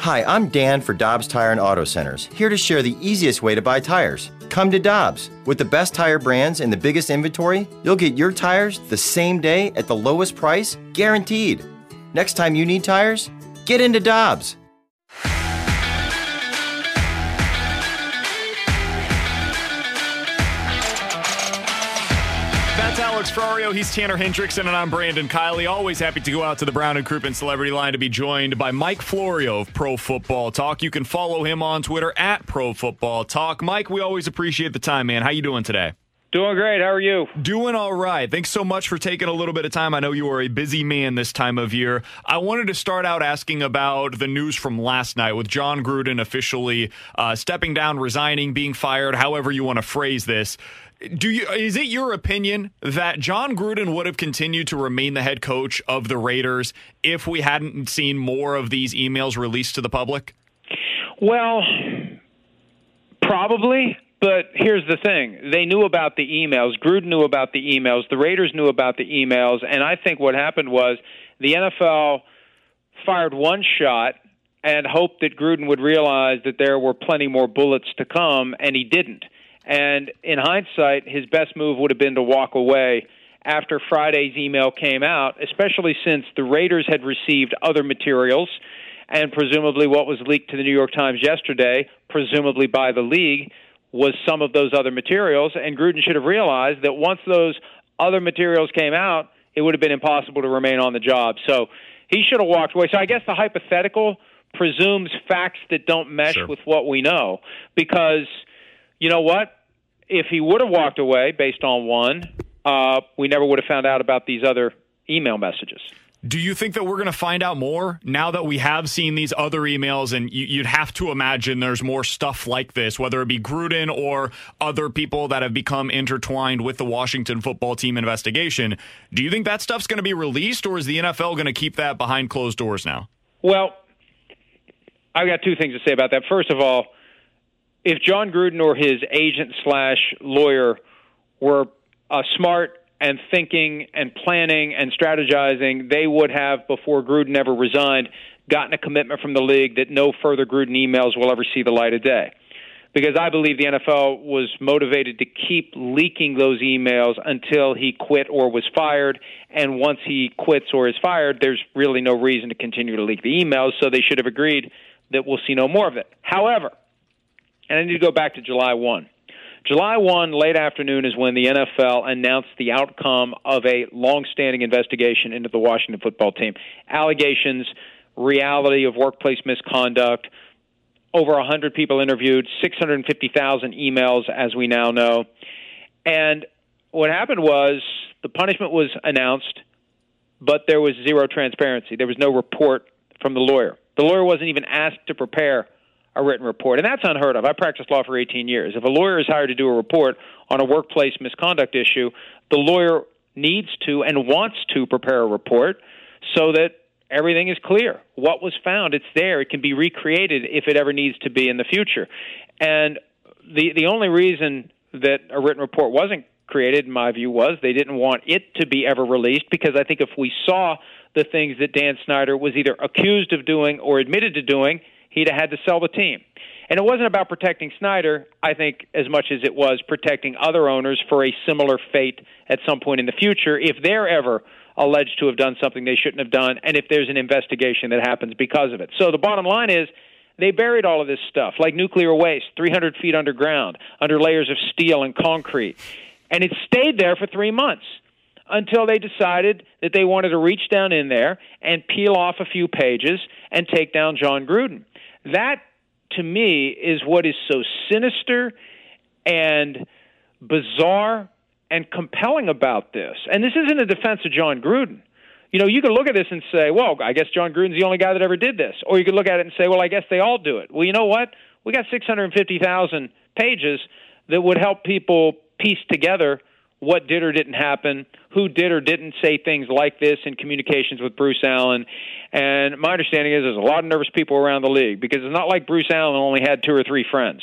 Hi, I'm Dan for Dobbs Tire and Auto Centers, here to share the easiest way to buy tires. Come to Dobbs. With the best tire brands and the biggest inventory, you'll get your tires the same day at the lowest price, guaranteed. Next time you need tires, get into Dobbs. Alex Ferrario. He's Tanner Hendrickson, and I'm Brandon Kiley. Always happy to go out to the Brown and Crouppen Celebrity Line to be joined by Mike Florio of Pro Football Talk. You can follow him on Twitter at Pro Football Talk. Mike, we always appreciate the time, man. How you doing today? Doing great. How are you? Doing all right. Thanks so much for taking a little bit of time. I know you are a busy man this time of year. I wanted to start out asking about the news from last night with Jon Gruden officially uh, stepping down, resigning, being fired, however you want to phrase this. Do you is it your opinion that Jon Gruden would have continued to remain the head coach of the Raiders if we hadn't seen more of these emails released to the public? Well, probably. But here's the thing: they knew about the emails. Gruden knew about the emails. The Raiders knew about the emails. And I think what happened was the NFL fired one shot and hoped that Gruden would realize that there were plenty more bullets to come, and he didn't. And in hindsight, his best move would have been to walk away after Friday's email came out, especially since the Raiders had received other materials and presumably what was leaked to the New York Times yesterday, presumably by the league, was some of those other materials. And Gruden should have realized that once those other materials came out, it would have been impossible to remain on the job. So he should have walked away. So I guess the hypothetical presumes facts that don't mesh Sure. with what we know because you know what? If he would have walked away based on one, uh, we never would have found out about these other email messages. Do you think that we're going to find out more now that we have seen these other emails? And you, you'd have to imagine there's more stuff like this, whether it be Gruden or other people that have become intertwined with the Washington football team investigation. Do you think that stuff's going to be released, or is the NFL going to keep that behind closed doors now? Well, I've got two things to say about that. First of all, if Jon Gruden or his agent slash lawyer were uh, smart and thinking and planning and strategizing, they would have, before Gruden ever resigned, gotten a commitment from the league that no further Gruden emails will ever see the light of day. Because I believe the NFL was motivated to keep leaking those emails until he quit or was fired. And once he quits or is fired, there's really no reason to continue to leak the emails. So they should have agreed that we'll see no more of it. However, and I need to go back to July 1. July 1, late afternoon, is when the NFL announced the outcome of a long-standing investigation into the Washington football team. Allegations, reality of workplace misconduct, over 100 people interviewed, 650,000 emails, as we now know. And what happened was the punishment was announced, but there was zero transparency. There was no report from the lawyer. The lawyer wasn't even asked to prepare a written report, and that's unheard of. I practiced law for 18 years. If a lawyer is hired to do a report on a workplace misconduct issue, the lawyer needs to and wants to prepare a report so that everything is clear. What was found, it's there. It can be recreated if it ever needs to be in the future. And the the only reason that a written report wasn't created, in my view, was they didn't want it to be ever released because I think if we saw the things that Dan Snyder was either accused of doing or admitted to doing, he'd have had to sell the team. And it wasn't about protecting Snyder, I think, as much as it was protecting other owners for a similar fate at some point in the future if they're ever alleged to have done something they shouldn't have done and if there's an investigation that happens because of it. So the bottom line is they buried all of this stuff, like nuclear waste, 300 feet underground, under layers of steel and concrete. And it stayed there for three months until they decided that they wanted to reach down in there and peel off a few pages and take down Jon Gruden. That, to me, is what is so sinister and bizarre and compelling about this. And this isn't a defense of Jon Gruden. You know, you could look at this and say, well, I guess Jon Gruden's the only guy that ever did this. Or you could look at it and say, well, I guess they all do it. Well, you know what? We got 650,000 pages that would help people piece together what did or didn't happen, who did or didn't say things like this in communications with Bruce Allen. And my understanding is there's a lot of nervous people around the league because it's not like Bruce Allen only had two or three friends.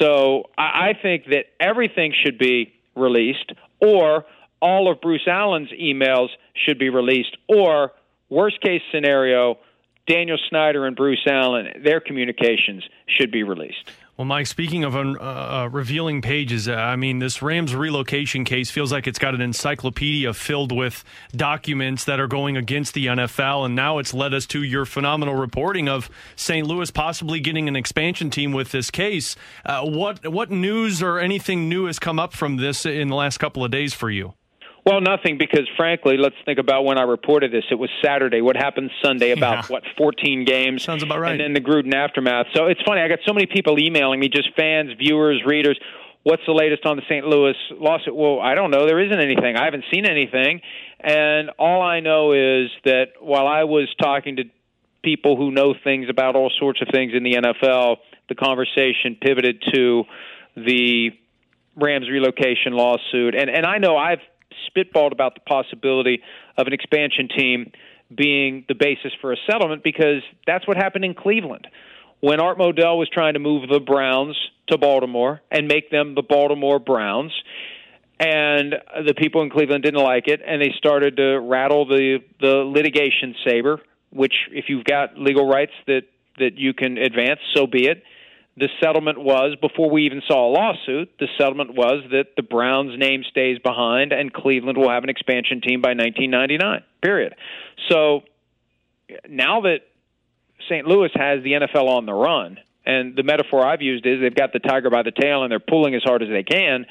So I think that everything should be released, or all of Bruce Allen's emails should be released, or worst case scenario, Daniel Snyder and Bruce Allen, their communications should be released. Well, Mike, speaking of uh, uh, revealing pages, uh, I mean, this Rams relocation case feels like it's got an encyclopedia filled with documents that are going against the NFL. And now it's led us to your phenomenal reporting of St. Louis possibly getting an expansion team with this case. Uh, what, what news or anything new has come up from this in the last couple of days for you? Well, nothing because frankly, let's think about when I reported this. It was Saturday. What happened Sunday? About Yeah. what 14 games? Sounds about right. And then the Gruden aftermath. So it's funny. I got so many people emailing me, just fans, viewers, readers. What's the latest on the St. Louis lawsuit? Well, I don't know. There isn't anything. I haven't seen anything. And all I know is that while I was talking to people who know things about all sorts of things in the NFL, the conversation pivoted to the Rams relocation lawsuit. And and I know I've spitballed about the possibility of an expansion team being the basis for a settlement because that's what happened in Cleveland. When Art Modell was trying to move the Browns to Baltimore and make them the Baltimore Browns, and the people in Cleveland didn't like it, and they started to rattle the the litigation saber. Which, if you've got legal rights that that you can advance, so be it. The settlement was before we even saw a lawsuit. The settlement was that the Browns' name stays behind, and Cleveland will have an expansion team by 1999. Period. So now that St. Louis has the NFL on the run, and the metaphor I've used is they've got the tiger by the tail and they're pulling as hard as they can.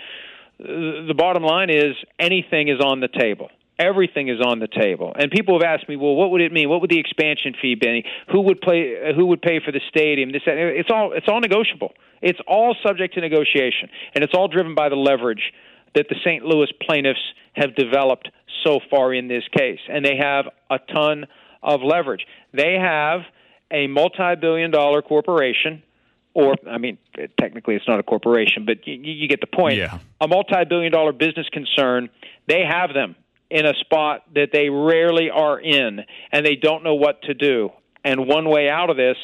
The bottom line is anything is on the table. Everything is on the table, and people have asked me, "Well, what would it mean? What would the expansion fee be? Who would play? Uh, who would pay for the stadium? This, that. it's all it's all negotiable. It's all subject to negotiation, and it's all driven by the leverage that the St. Louis plaintiffs have developed so far in this case, and they have a ton of leverage. They have a multi-billion-dollar corporation or I mean, technically it's not a corporation, but you, you get the point. Yeah. A multi-billion-dollar business concern, they have them in a spot that they rarely are in, and they don't know what to do. And one way out of this,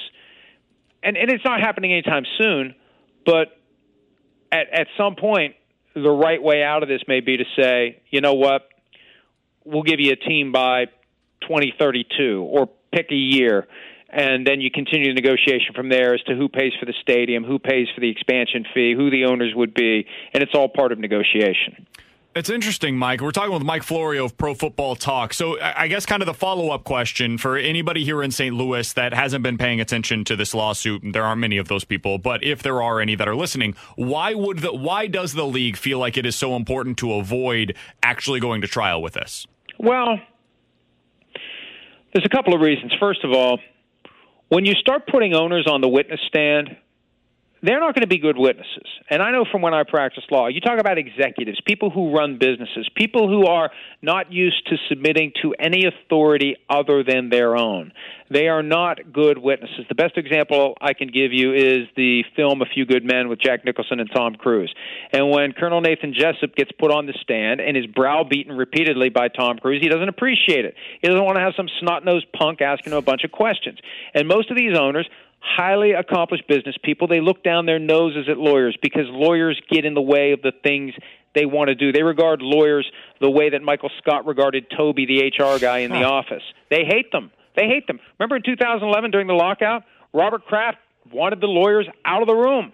and, and it's not happening anytime soon, but at, at some point, the right way out of this may be to say, you know what, we'll give you a team by 2032 or pick a year and then you continue the negotiation from there as to who pays for the stadium, who pays for the expansion fee, who the owners would be, and it's all part of negotiation. It's interesting, Mike. We're talking with Mike Florio of Pro Football Talk. So, I guess kind of the follow up question for anybody here in St. Louis that hasn't been paying attention to this lawsuit, and there aren't many of those people, but if there are any that are listening, why would the why does the league feel like it is so important to avoid actually going to trial with this? Well, there's a couple of reasons. First of all, when you start putting owners on the witness stand, they're not going to be good witnesses. And I know from when I practiced law, you talk about executives, people who run businesses, people who are not used to submitting to any authority other than their own. They are not good witnesses. The best example I can give you is the film A Few Good Men with Jack Nicholson and Tom Cruise. And when Colonel Nathan Jessep gets put on the stand and is browbeaten repeatedly by Tom Cruise, he doesn't appreciate it. He doesn't want to have some snot nosed punk asking him a bunch of questions. And most of these owners highly accomplished business people. They look down their noses at lawyers because lawyers get in the way of the things they want to do. They regard lawyers the way that Michael Scott regarded Toby, the HR guy in the office. They hate them. They hate them. Remember in 2011 during the lockout, Robert Kraft wanted the lawyers out of the room.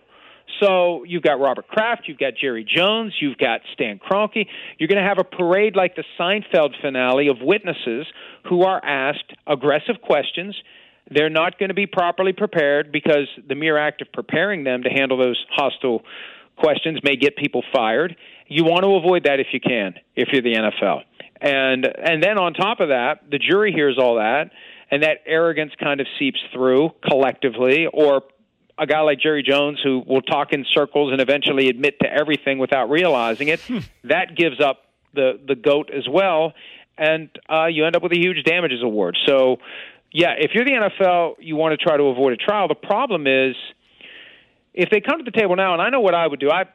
So you've got Robert Kraft, you've got Jerry Jones, you've got Stan Kroenke. You're going to have a parade like the Seinfeld finale of witnesses who are asked aggressive questions. They're not going to be properly prepared because the mere act of preparing them to handle those hostile questions may get people fired. You want to avoid that if you can, if you're the NFL. And and then on top of that, the jury hears all that, and that arrogance kind of seeps through collectively, or a guy like Jerry Jones who will talk in circles and eventually admit to everything without realizing it. Hmm. That gives up the the goat as well, and uh, you end up with a huge damages award. So, yeah, if you're the NFL, you want to try to avoid a trial. The problem is if they come to the table now, and I know what I would do. I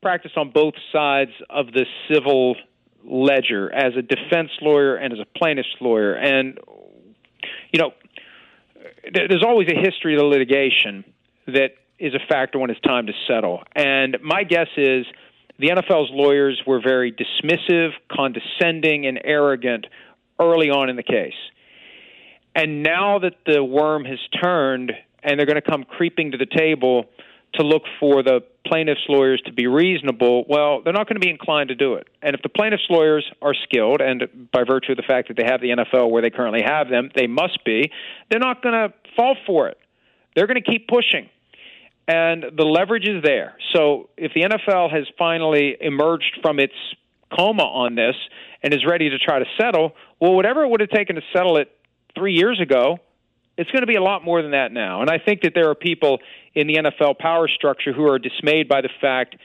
practice on both sides of the civil ledger as a defense lawyer and as a plaintiff's lawyer, and you know there's always a history of the litigation that is a factor when it's time to settle. And my guess is the NFL's lawyers were very dismissive, condescending, and arrogant early on in the case. And now that the worm has turned and they're going to come creeping to the table to look for the plaintiff's lawyers to be reasonable, well, they're not going to be inclined to do it. And if the plaintiff's lawyers are skilled, and by virtue of the fact that they have the NFL where they currently have them, they must be, they're not going to fall for it. They're going to keep pushing. And the leverage is there. So if the NFL has finally emerged from its coma on this and is ready to try to settle, well, whatever it would have taken to settle it three years ago, it's going to be a lot more than that now. And I think that there are people in the NFL power structure who are dismayed by the fact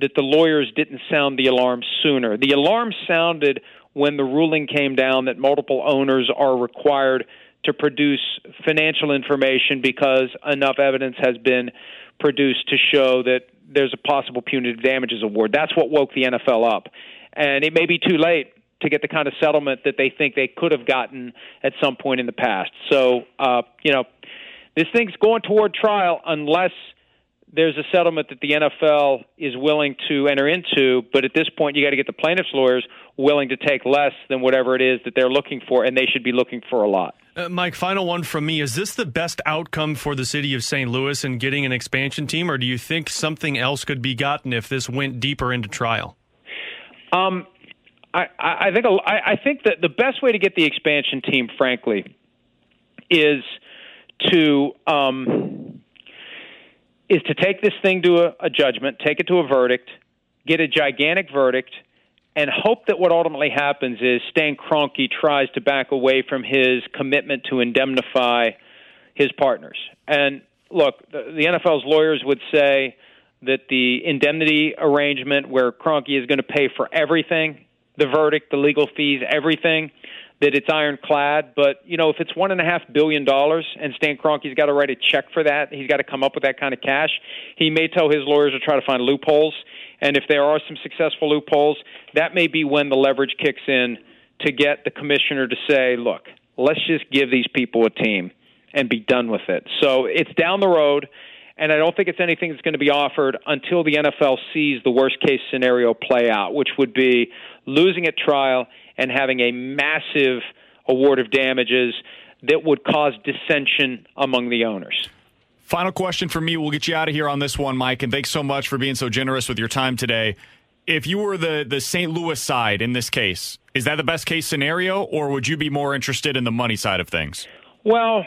that the lawyers didn't sound the alarm sooner. The alarm sounded when the ruling came down that multiple owners are required to produce financial information because enough evidence has been produced to show that there's a possible punitive damages award. That's what woke the NFL up. And it may be too late to get the kind of settlement that they think they could have gotten at some point in the past. So, uh, you know, this thing's going toward trial unless there's a settlement that the NFL is willing to enter into. But at this point, you got to get the plaintiffs' lawyers willing to take less than whatever it is that they're looking for, and they should be looking for a lot. Uh, Mike, final one from me. Is this the best outcome for the city of St. Louis in getting an expansion team, or do you think something else could be gotten if this went deeper into trial? Um, I, I think I, think that the best way to get the expansion team, frankly, is to um, is to take this thing to a, a judgment, take it to a verdict, get a gigantic verdict, and hope that what ultimately happens is Stan Kroenke tries to back away from his commitment to indemnify his partners. And look, the, the NFL's lawyers would say that the indemnity arrangement where Kroenke is going to pay for everything the verdict, the legal fees, everything, that it's ironclad. But you know, if it's one and a half billion dollars, and Stan Kroenke's got to write a check for that, he's got to come up with that kind of cash. He may tell his lawyers to try to find loopholes, and if there are some successful loopholes, that may be when the leverage kicks in to get the commissioner to say, "Look, let's just give these people a team and be done with it." So it's down the road and I don't think it's anything that's going to be offered until the NFL sees the worst case scenario play out, which would be losing at trial and having a massive award of damages that would cause dissension among the owners. Final question for me. We'll get you out of here on this one, Mike, and thanks so much for being so generous with your time today. If you were the, the St. Louis side in this case, is that the best case scenario, or would you be more interested in the money side of things? Well,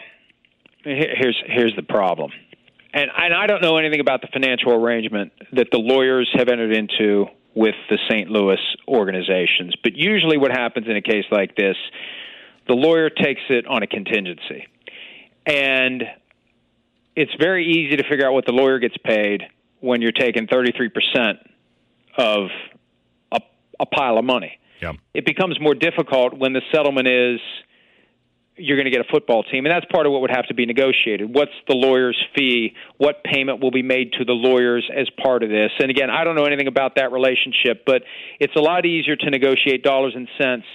here's here's the problem and, and I don't know anything about the financial arrangement that the lawyers have entered into with the St. Louis organizations. But usually, what happens in a case like this, the lawyer takes it on a contingency. And it's very easy to figure out what the lawyer gets paid when you're taking 33% of a, a pile of money. Yeah. It becomes more difficult when the settlement is you're going to get a football team, and that's part of what would have to be negotiated. What's the lawyer's fee? What payment will be made to the lawyers as part of this? And again, I don't know anything about that relationship, but it's a lot easier to negotiate dollars and cents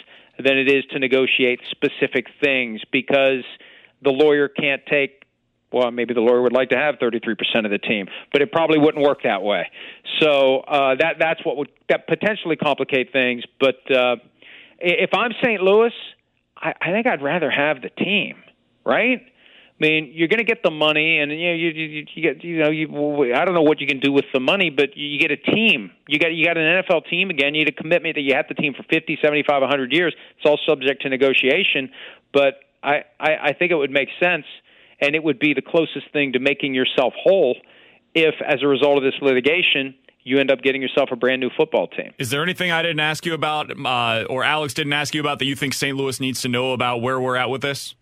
than it is to negotiate specific things because the lawyer can't take well, maybe the lawyer would like to have 33% of the team, but it probably wouldn't work that way. So uh, that that's what would that potentially complicate things. But uh, if I'm St. Louis, I, I think I'd rather have the team, right? I mean, you're going to get the money, and you know, you, you, you get, you know, you. I don't know what you can do with the money, but you get a team. You got, you got an NFL team again. You need a commitment that you have the team for 50, 75, 100 years. It's all subject to negotiation, but I, I, I think it would make sense, and it would be the closest thing to making yourself whole if, as a result of this litigation, you end up getting yourself a brand new football team. Is there anything I didn't ask you about, uh, or Alex didn't ask you about that you think St. Louis needs to know about where we're at with this?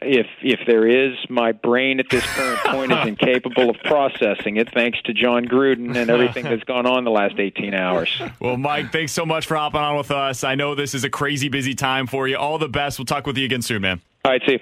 if if there is, my brain at this current point is incapable of processing it, thanks to Jon Gruden and everything that's gone on the last 18 hours. Well, Mike, thanks so much for hopping on with us. I know this is a crazy busy time for you. All the best. We'll talk with you again soon, man. All right, see you.